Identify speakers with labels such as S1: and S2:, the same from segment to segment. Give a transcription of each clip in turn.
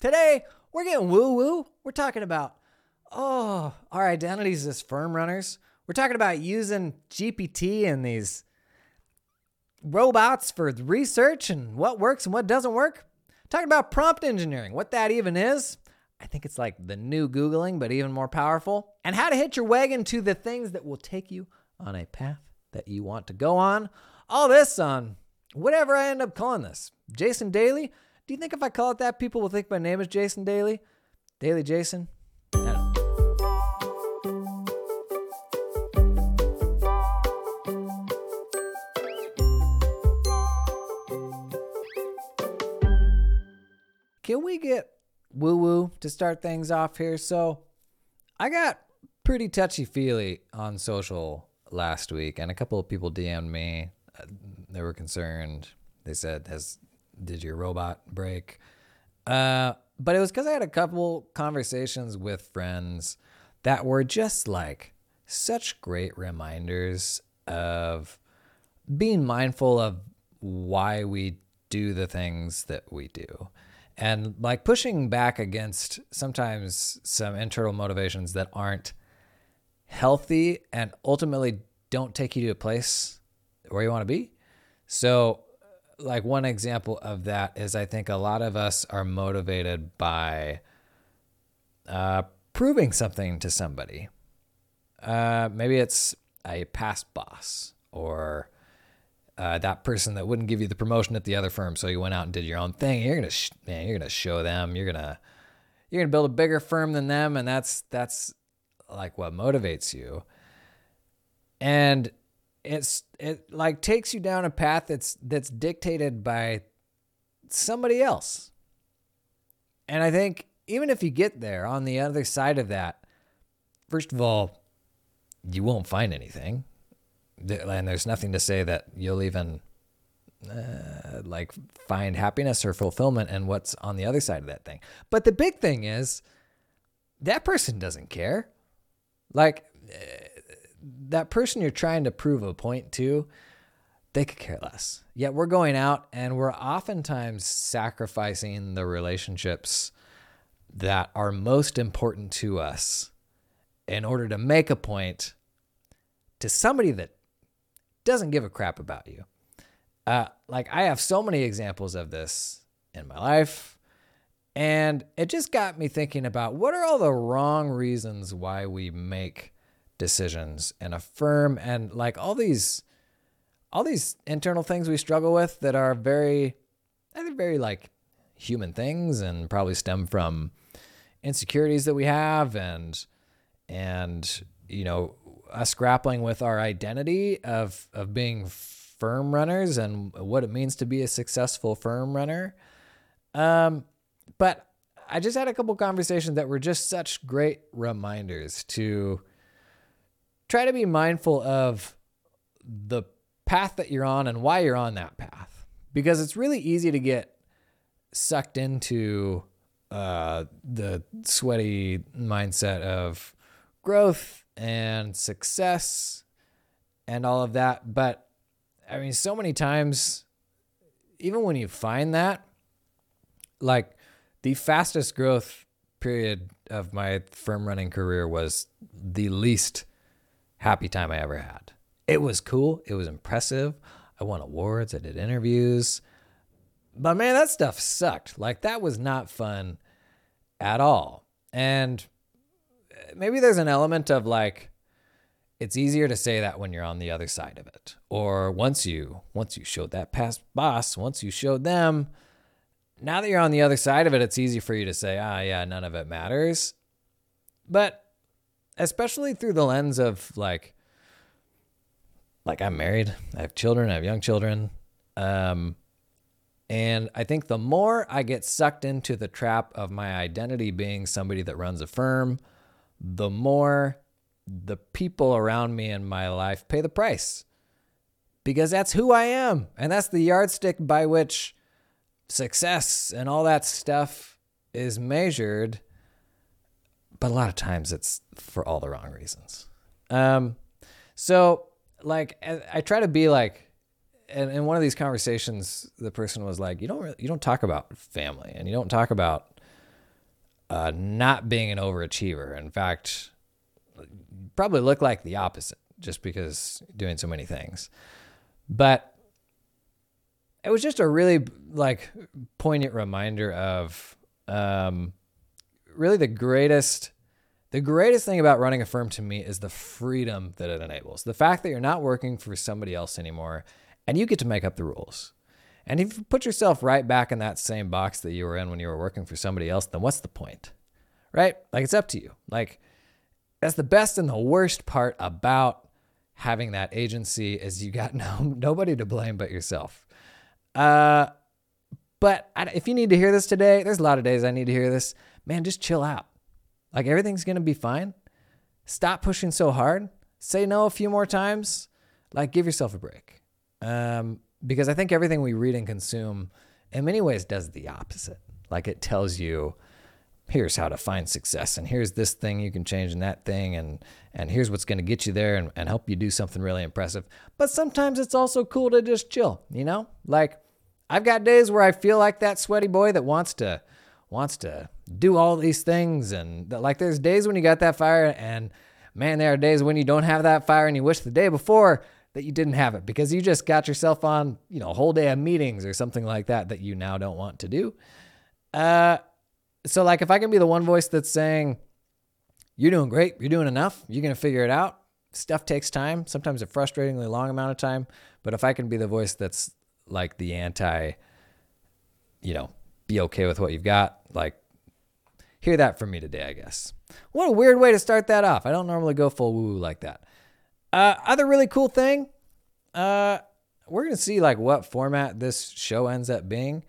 S1: Today, we're getting woo woo. We're talking about, oh, our identities as firm runners. We're talking about using GPT and these robots for research and what works and what doesn't work. Talking about prompt engineering, what that even is. I think it's like the new Googling, but even more powerful. And how to hitch your wagon to the things that will take you on a path that you want to go on. All this on whatever I end up calling this. Jason Daily. Do you think if I call it that, people will think my name is Jason Daly? Daily Jason? Can we get woo woo to start things off here? So, I got pretty touchy feely on social last week, and a couple of people DM'd me. Uh, They were concerned. They said, "Has did your robot break?" Uh, but it was because I had a couple conversations with friends that were just like such great reminders of being mindful of why we do the things that we do and like pushing back against sometimes some internal motivations that aren't healthy and ultimately don't take you to a place where you want to be. So, like one example of that is I think a lot of us are motivated by uh, proving something to somebody. Uh, maybe it's a past boss or uh, that person that wouldn't give you the promotion at the other firm, so you went out and did your own thing. You're gonna, sh- man, you're gonna show them. You're gonna, you're gonna build a bigger firm than them, and that's that's like what motivates you. And it's it like takes you down a path that's that's dictated by somebody else. And I think even if you get there on the other side of that, first of all, you won't find anything. And there's nothing to say that you'll even uh, like find happiness or fulfillment in what's on the other side of that thing. But the big thing is that person doesn't care. Like uh, that person you're trying to prove a point to, they could care less. Yet we're going out and we're oftentimes sacrificing the relationships that are most important to us in order to make a point to somebody that doesn't give a crap about you. Uh, like I have so many examples of this in my life, and it just got me thinking about what are all the wrong reasons why we make decisions and a firm and like all these all these internal things we struggle with that are very I think very like human things and probably stem from insecurities that we have and and you know us grappling with our identity of of being firm runners and what it means to be a successful firm runner. Um but I just had a couple conversations that were just such great reminders to try to be mindful of the path that you're on and why you're on that path because it's really easy to get sucked into uh, the sweaty mindset of growth and success and all of that. But I mean, so many times, even when you find that, like the fastest growth period of my firm running career was the least happy time I ever had. It was cool. It was impressive. I won awards. I did interviews. But man, that stuff sucked. Like that was not fun at all. And maybe there's an element of like it's easier to say that when you're on the other side of it. Or once you once you showed that past boss, once you showed them, now that you're on the other side of it, it's easy for you to say, "Ah, yeah, none of it matters." But especially through the lens of like like I'm married, I have children, I have young children. Um and I think the more I get sucked into the trap of my identity being somebody that runs a firm, the more the people around me in my life pay the price. Because that's who I am. And that's the yardstick by which success and all that stuff is measured. But a lot of times it's for all the wrong reasons. Um, so, like, I try to be like, and in one of these conversations, the person was like, "You don't, really, you don't talk about family, and you don't talk about uh, not being an overachiever. In fact, probably look like the opposite just because doing so many things. But it was just a really like poignant reminder of um, really the greatest the greatest thing about running a firm to me is the freedom that it enables. The fact that you're not working for somebody else anymore and you get to make up the rules. And if you put yourself right back in that same box that you were in when you were working for somebody else, then what's the point? Right? Like it's up to you. Like that's the best and the worst part about having that agency is you got no nobody to blame but yourself. Uh but if you need to hear this today, there's a lot of days I need to hear this. Man, just chill out. Like everything's going to be fine. Stop pushing so hard. Say no a few more times. Like give yourself a break. Um, because I think everything we read and consume in many ways does the opposite. Like it tells you, here's how to find success and here's this thing you can change and that thing and and here's what's going to get you there and, and help you do something really impressive but sometimes it's also cool to just chill you know like i've got days where i feel like that sweaty boy that wants to wants to do all these things. And like there's days when you got that fire and man there are days when you don't have that fire and you wish the day before that you didn't have it because you just got yourself on you know a whole day of meetings or something like that that you now don't want to do. Uh so like if i can be the one voice that's saying you're doing great. You're doing enough. You're to figure it out. Stuff takes time. Sometimes a frustratingly long amount of time. But if i can be the voice that's like the anti you know be okay with what you've got. Like, hear that from me today, I guess. What a weird way to start that off. I don't normally go full woo woo like that. Uh, other really cool thing, uh, we're gonna see like what format this show ends up being.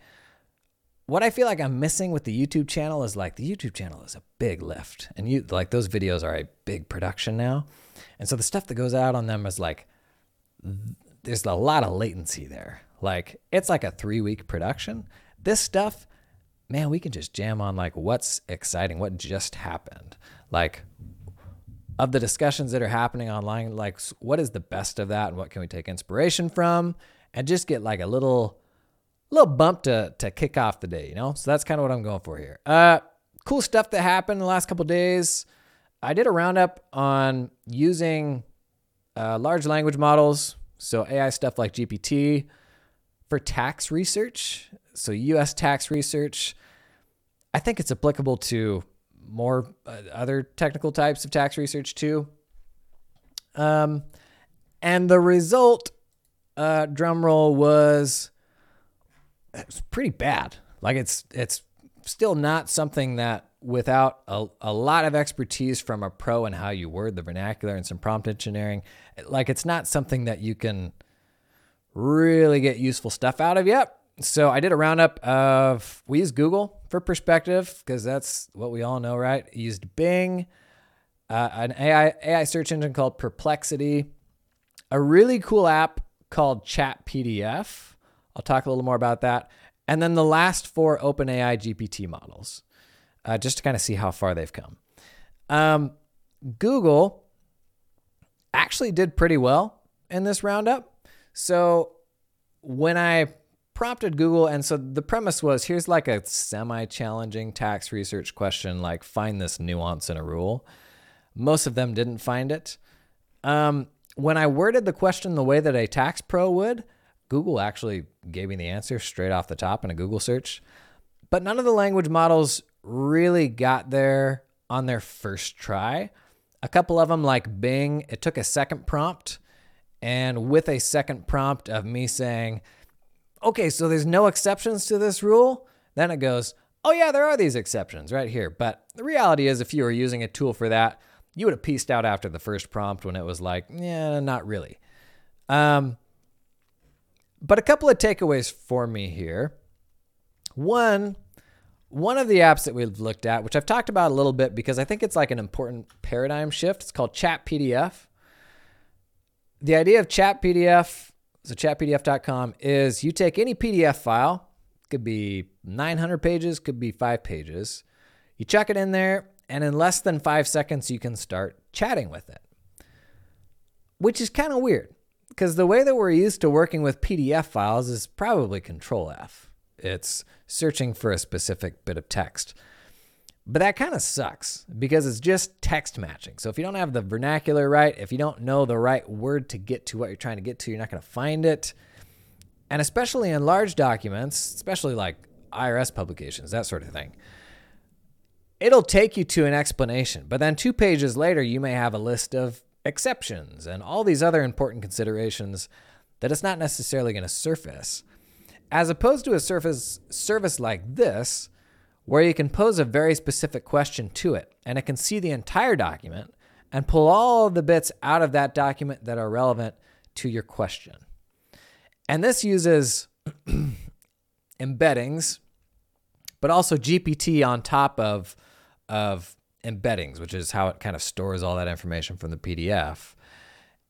S1: What I feel like I'm missing with the YouTube channel is like the YouTube channel is a big lift, and you like those videos are a big production now, and so the stuff that goes out on them is like there's a lot of latency there. Like it's like a three week production. This stuff man, we can just jam on like what's exciting, what just happened. Like of the discussions that are happening online, like what is the best of that and what can we take inspiration from and just get like a little little bump to to kick off the day, you know? So that's kind of what I'm going for here. Uh cool stuff that happened in the last couple days. I did a roundup on using uh, large language models, so AI stuff like GPT for tax research. So US tax research I think it's applicable to more uh, other technical types of tax research too. Um, and the result, uh, drum roll, was it was pretty bad. Like it's it's still not something that without a, a lot of expertise from a pro in how you word the vernacular and some prompt engineering, like it's not something that you can really get useful stuff out of yet. So I did a roundup of we use Google for perspective because that's what we all know, right? I used Bing, uh, an AI AI search engine called Perplexity, a really cool app called Chat PDF. I'll talk a little more about that, and then the last four OpenAI GPT models, uh, just to kind of see how far they've come. Um, Google actually did pretty well in this roundup. So when I prompted Google. And so the premise was here's like a semi challenging tax research question, like find this nuance in a rule. Most of them didn't find it. Um, when I worded the question the way that a tax pro would, Google actually gave me the answer straight off the top in a Google search. But none of the language models really got there on their first try. A couple of them, like Bing, it took a second prompt. And with a second prompt of me saying, okay, so there's no exceptions to this rule. Then it goes, oh, yeah, there are these exceptions right here. But the reality is, if you were using a tool for that, you would have pieced out after the first prompt when it was like, yeah, not really. Um, but a couple of takeaways for me here. One, one of the apps that we've looked at, which I've talked about a little bit because I think it's like an important paradigm shift, it's called Chat PDF. The idea of Chat PDF so chatpdf.com is you take any PDF file, could be 900 pages, could be five pages, you chuck it in there, and in less than five seconds, you can start chatting with it. Which is kind of weird because the way that we're used to working with PDF files is probably Control F. It's searching for a specific bit of text. But that kind of sucks because it's just text matching. So if you don't have the vernacular right, if you don't know the right word to get to what you're trying to get to, you're not going to find it. And especially in large documents, especially like IRS publications, that sort of thing, it'll take you to an explanation. But then two pages later, you may have a list of exceptions and all these other important considerations that it's not necessarily going to surface. As opposed to a surface service like this, where you can pose a very specific question to it and it can see the entire document and pull all the bits out of that document that are relevant to your question. And this uses embeddings, but also GPT on top of, of embeddings, which is how it kind of stores all that information from the PDF.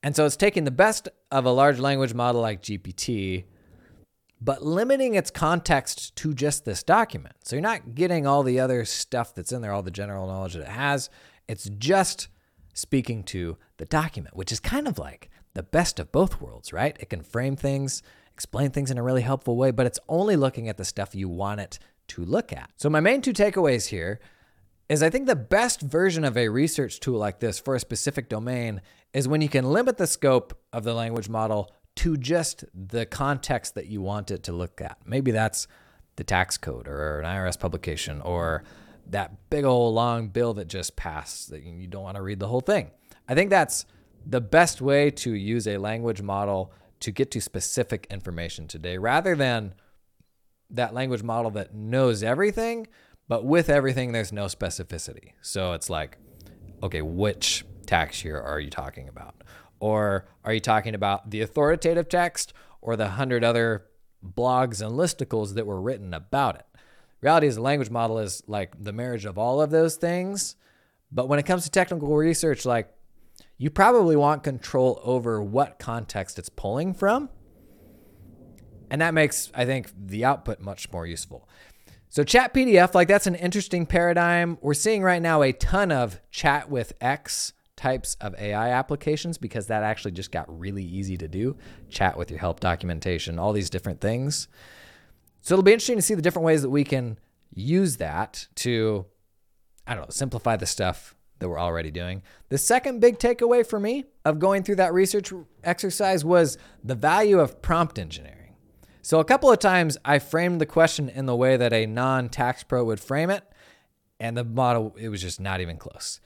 S1: And so it's taking the best of a large language model like GPT, but limiting its context to just this document. So you're not getting all the other stuff that's in there, all the general knowledge that it has. It's just speaking to the document, which is kind of like the best of both worlds, right? It can frame things, explain things in a really helpful way, but it's only looking at the stuff you want it to look at. So, my main two takeaways here is I think the best version of a research tool like this for a specific domain is when you can limit the scope of the language model to just the context that you want it to look at. Maybe that's the tax code or an IRS publication or that big old long bill that just passed that you don't want to read the whole thing. I think that's the best way to use a language model to get to specific information today rather than that language model that knows everything, but with everything, there's no specificity. So it's like, okay, which tax year are you talking about? Or are you talking about the authoritative text or the hundred other blogs and listicles that were written about it? Reality is, a language model is like the marriage of all of those things. But when it comes to technical research, like you probably want control over what context it's pulling from. And that makes, I think, the output much more useful. So, Chat PDF, like that's an interesting paradigm. We're seeing right now a ton of chat with X types of AI applications because that actually just got really easy to do. Chat with your help documentation, all these different things. So, it'll be interesting to see the different ways that we can use that to, I don't know, simplify the stuff that we're already doing. The second big takeaway for me of going through that research exercise was the value of prompt engineering. So, a couple of times I framed the question in the way that a non tax pro would frame it, and the model, it was just not even close.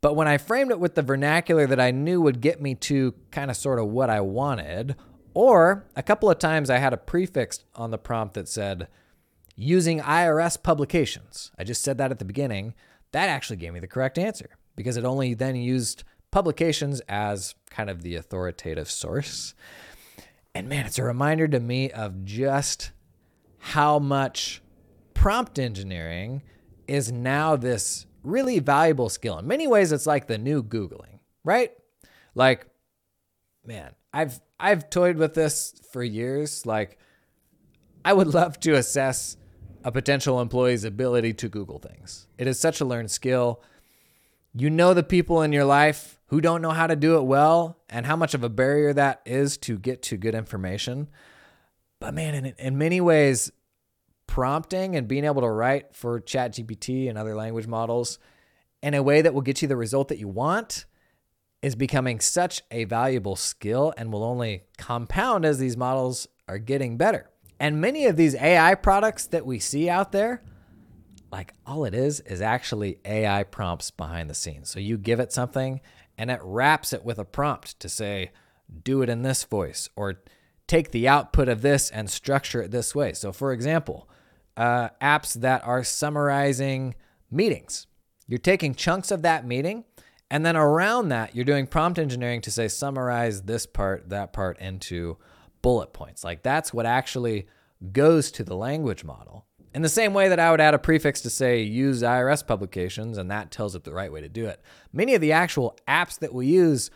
S1: But when I framed it with the vernacular that I knew would get me to kind of sort of what I wanted, or a couple of times I had a prefix on the prompt that said, using IRS publications. I just said that at the beginning that actually gave me the correct answer because it only then used publications as kind of the authoritative source. And man, it's a reminder to me of just how much prompt engineering is now this really valuable skill. In many ways, it's like the new Googling, right? Like, man, I've I've toyed with this for years. Like, I would love to assess a potential employee's ability to Google things. It is such a learned skill. You know the people in your life who don't know how to do it well and how much of a barrier that is to get to good information. But man, in, in many ways, prompting and being able to write for ChatGPT and other language models in a way that will get you the result that you want is becoming such a valuable skill and will only compound as these models are getting better. And many of these AI products that we see out there, like all it is is actually AI prompts behind the scenes. So you give it something and it wraps it with a prompt to say, do it in this voice or take the output of this and structure it this way. So, for example, uh, apps that are summarizing meetings, you're taking chunks of that meeting. And then around that, you're doing prompt engineering to say, summarize this part, that part into bullet points. Like that's what actually goes to the language model. In the same way that I would add a prefix to say use IRS publications, and that tells it the right way to do it. Many of the actual apps that we use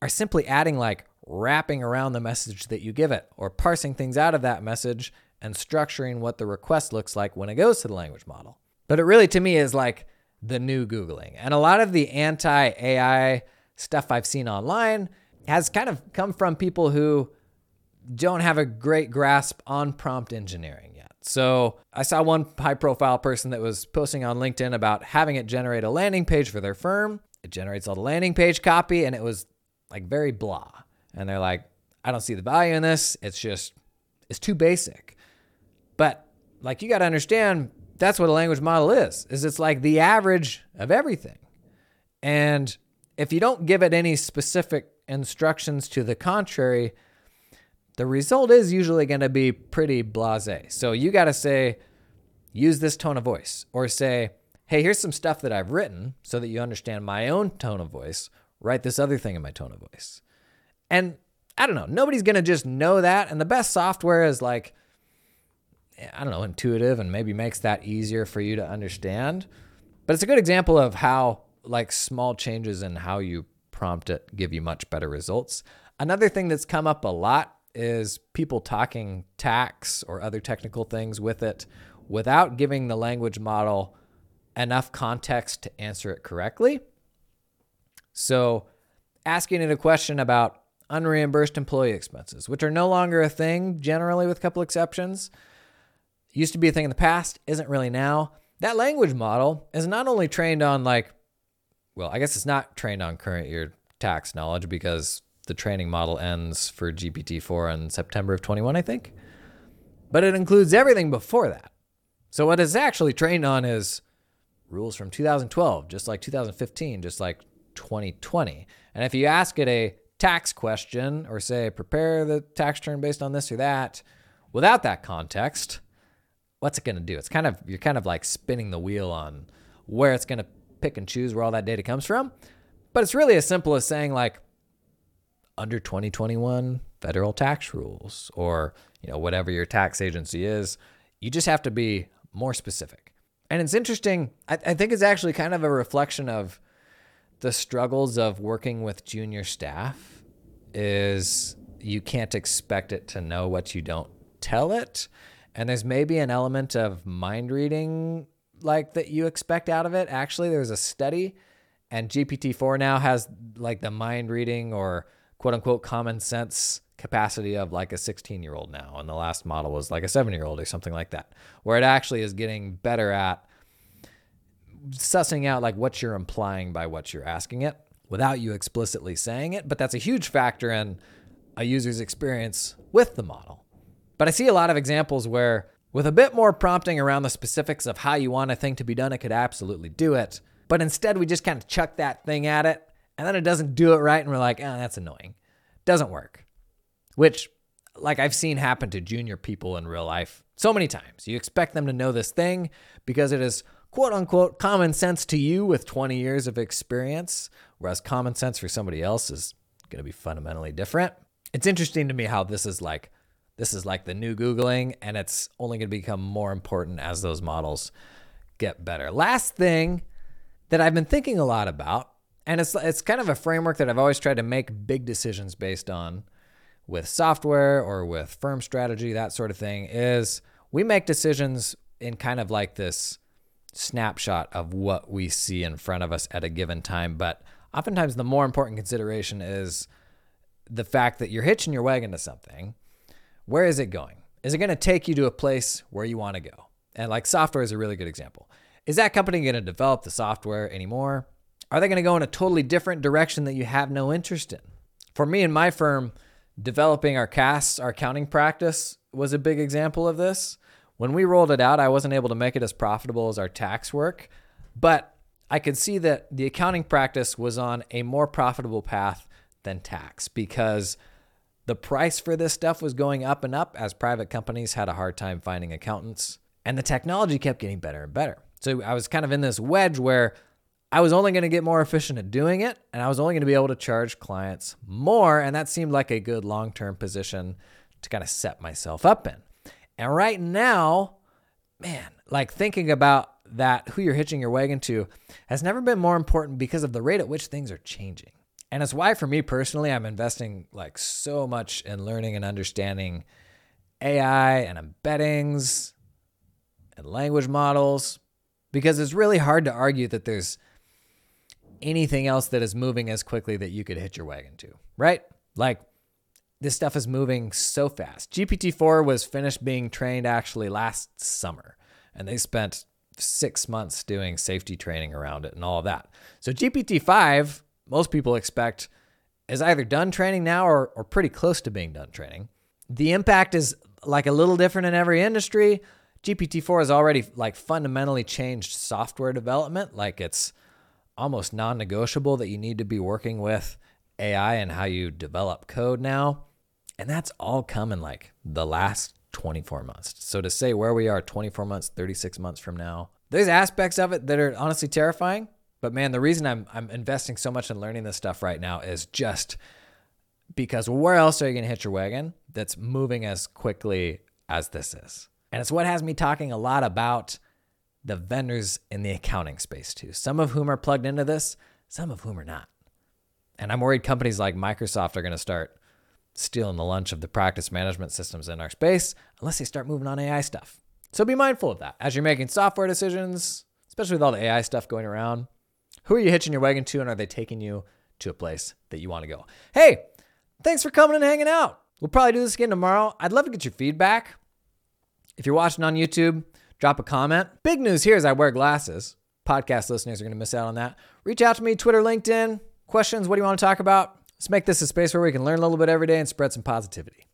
S1: are simply adding like wrapping around the message that you give it or parsing things out of that message and structuring what the request looks like when it goes to the language model. But it really, to me, is like the new Googling. And a lot of the anti AI stuff I've seen online has kind of come from people who don't have a great grasp on prompt engineering yet. So I saw one high profile person that was posting on LinkedIn about having it generate a landing page for their firm. It generates all the landing page copy and it was like very blah. And they're like, I don't see the value in this. It's just, it's too basic. Like you got to understand, that's what a language model is. Is it's like the average of everything. And if you don't give it any specific instructions to the contrary, the result is usually going to be pretty blase. So you got to say, use this tone of voice, or say, hey, here's some stuff that I've written so that you understand my own tone of voice. Write this other thing in my tone of voice. And I don't know, nobody's going to just know that. And the best software is like, I don't know, intuitive and maybe makes that easier for you to understand. But it's a good example of how like small changes in how you prompt it give you much better results. Another thing that's come up a lot is people talking tax or other technical things with it without giving the language model enough context to answer it correctly. So, asking it a question about unreimbursed employee expenses, which are no longer a thing generally with a couple exceptions, used to be a thing in the past, isn't really now. That language model is not only trained on like well, I guess it's not trained on current year tax knowledge because the training model ends for GPT-4 in September of 21, I think. But it includes everything before that. So what it's actually trained on is rules from 2012, just like 2015, just like 2020. And if you ask it a tax question or say prepare the tax return based on this or that, without that context, what's it going to do? It's kind of you're kind of like spinning the wheel on where it's going to pick and choose where all that data comes from. But it's really as simple as saying like under 2021 federal tax rules or you know whatever your tax agency is. You just have to be more specific. And it's interesting. I, I think it's actually kind of a reflection of the struggles of working with junior staff. Is you can't expect it to know what you don't tell it. And there's maybe an element of mind reading like that you expect out of it. Actually, there's a study, and GPT-4 now has like the mind reading or quote unquote common sense capacity of like a 16 year old now, and the last model was like a seven year old or something like that, where it actually is getting better at sussing out like what you're implying by what you're asking it without you explicitly saying it. But that's a huge factor in a user's experience with the model. But I see a lot of examples where with a bit more prompting around the specifics of how you want a thing to be done, it could absolutely do it. But instead, we just kind of chuck that thing at it, and then it doesn't do it right, and we're like, oh, that's annoying. Doesn't work. Which, like I've seen happen to junior people in real life so many times. You expect them to know this thing because it is quote unquote common sense to you with 20 years of experience, whereas common sense for somebody else is going to be fundamentally different. It's interesting to me how this is like this is like the new Googling, and it's only going to become more important as those models get better. Last thing that I've been thinking a lot about, and it's it's kind of a framework that I've always tried to make big decisions based on with software or with firm strategy, that sort of thing, is we make decisions in kind of like this snapshot of what we see in front of us at a given time. But oftentimes, the more important consideration is the fact that you're hitching your wagon to something where is it going? Is it going to take you to a place where you want to go? And like software is a really good example. Is that company going to develop the software anymore? Are they going to go in a totally different direction that you have no interest in? For me and my firm, developing our CAS, our accounting practice, was a big example of this. When we rolled it out, I wasn't able to make it as profitable as our tax work, but I could see that the accounting practice was on a more profitable path than tax because the price for this stuff was going up and up as private companies had a hard time finding accountants, and the technology kept getting better and better. So I was kind of in this wedge where I was only going to get more efficient at doing it, and I was only going to be able to charge clients more. And that seemed like a good long term position to kind of set myself up in. And right now, man, like thinking about that, who you're hitching your wagon to, has never been more important because of the rate at which things are changing. And it's why for me personally, I'm investing like so much in learning and understanding AI and embeddings and language models because it's really hard to argue that there's anything else that is moving as quickly that you could hit your wagon to, right? Like this stuff is moving so fast. GPT-4 was finished being trained actually last summer, and they spent six months doing safety training around it and all of that. So GPT-5, most people expect is either done training now or, or pretty close to being done training. The impact is like a little different in every industry. GPT-4 has already like fundamentally changed software development. Like it's almost non-negotiable that you need to be working with AI and how you develop code now. And that's all come in like the last 24 months. So to say where we are 24 months, 36 months from now, there's aspects of it that are honestly terrifying. But man, the reason I'm I'm investing so much in learning this stuff right now is just because where else are you going to hit your wagon that's moving as quickly as this is? And it's what has me talking a lot about the vendors in the accounting space too. Some of whom are plugged into this, some of whom are not. And I'm worried companies like Microsoft are going to start stealing the lunch of the practice management systems in our space unless they start moving on AI stuff. So be mindful of that as you're making software decisions, especially with all the AI stuff going around. Who are you hitching your wagon to, and are they taking you to a place that you want to go? Hey, thanks for coming and hanging out. We'll probably do this again tomorrow. I'd love to get your feedback. If you're watching on YouTube, drop a comment. Big news here is I wear glasses. Podcast listeners are going to miss out on that. Reach out to me, Twitter, LinkedIn. Questions, what do you want to talk about? Let's make this a space where we can learn a little bit every day and spread some positivity.